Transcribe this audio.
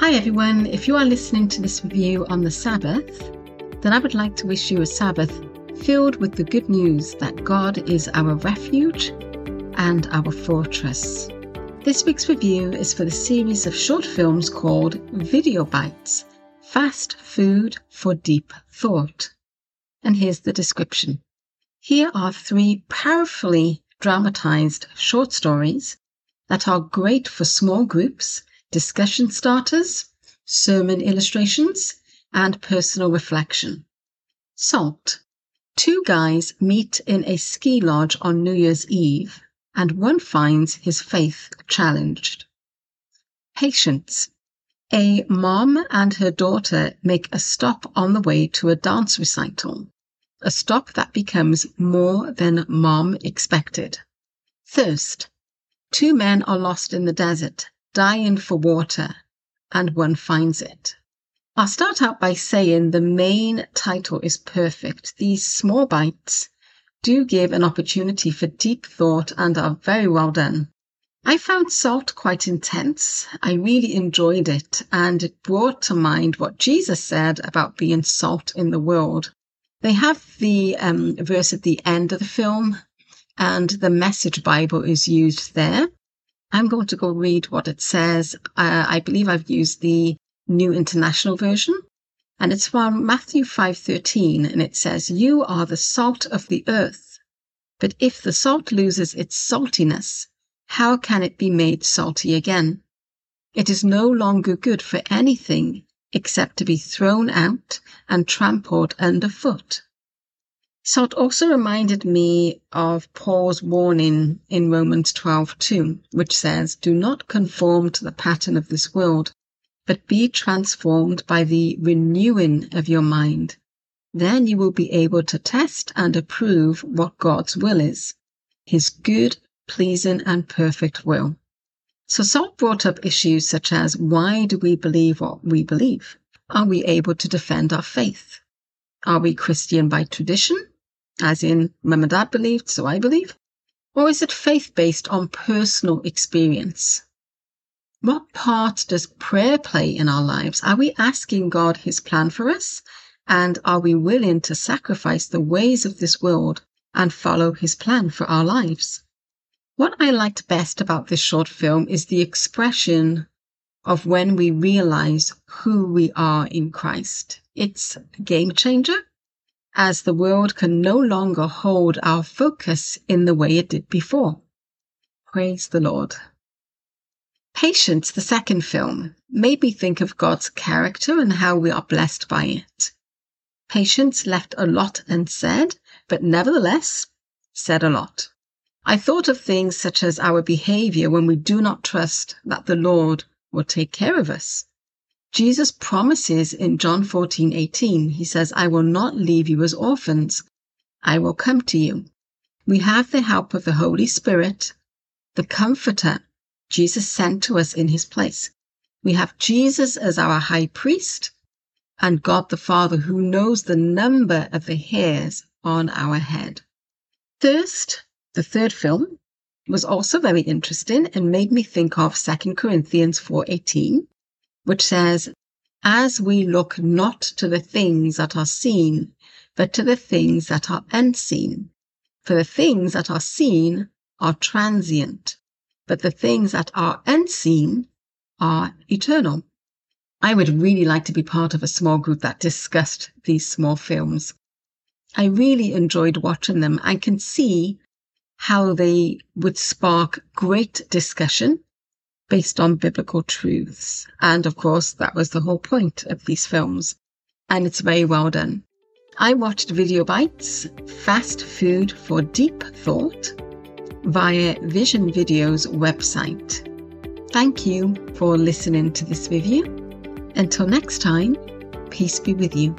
Hi everyone, if you are listening to this review on the Sabbath, then I would like to wish you a Sabbath filled with the good news that God is our refuge and our fortress. This week's review is for the series of short films called Video Bites Fast Food for Deep Thought. And here's the description. Here are three powerfully dramatized short stories that are great for small groups, discussion starters, sermon illustrations, and personal reflection. Salt. Two guys meet in a ski lodge on New Year's Eve, and one finds his faith challenged. Patience. A mom and her daughter make a stop on the way to a dance recital a stop that becomes more than mom expected. Thirst. Two men are lost in the desert, dying for water, and one finds it. I'll start out by saying the main title is perfect. These small bites do give an opportunity for deep thought and are very well done. I found Salt quite intense. I really enjoyed it, and it brought to mind what Jesus said about being salt in the world. They have the um, verse at the end of the film, and the Message Bible is used there. I'm going to go read what it says. Uh, I believe I've used the New International Version, and it's from Matthew 5:13, and it says, "You are the salt of the earth, but if the salt loses its saltiness, how can it be made salty again? It is no longer good for anything except to be thrown out and trampled underfoot. So it also reminded me of Paul's warning in Romans 12:2, which says, "Do not conform to the pattern of this world, but be transformed by the renewing of your mind. Then you will be able to test and approve what God's will is, his good, pleasing, and perfect will." So Salt brought up issues such as why do we believe what we believe? Are we able to defend our faith? Are we Christian by tradition, as in mum and dad believed, so I believe? Or is it faith based on personal experience? What part does prayer play in our lives? Are we asking God his plan for us? And are we willing to sacrifice the ways of this world and follow his plan for our lives? What I liked best about this short film is the expression of when we realize who we are in Christ. It's a game changer as the world can no longer hold our focus in the way it did before. Praise the Lord. Patience, the second film, made me think of God's character and how we are blessed by it. Patience left a lot unsaid, but nevertheless said a lot. I thought of things such as our behavior when we do not trust that the Lord will take care of us. Jesus promises in John 14, 18, he says, I will not leave you as orphans. I will come to you. We have the help of the Holy Spirit, the comforter Jesus sent to us in his place. We have Jesus as our high priest and God the Father who knows the number of the hairs on our head. Thirst the third film was also very interesting and made me think of 2 Corinthians 4:18, which says, "As we look not to the things that are seen, but to the things that are unseen. For the things that are seen are transient, but the things that are unseen are eternal." I would really like to be part of a small group that discussed these small films. I really enjoyed watching them. I can see how they would spark great discussion based on biblical truths. And of course, that was the whole point of these films. And it's very well done. I watched Video Bites, Fast Food for Deep Thought, via Vision Video's website. Thank you for listening to this review. Until next time, peace be with you.